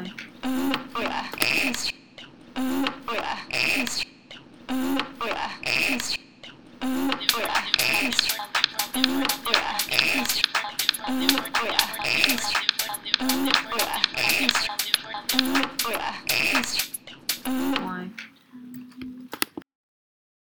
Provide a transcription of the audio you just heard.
Why?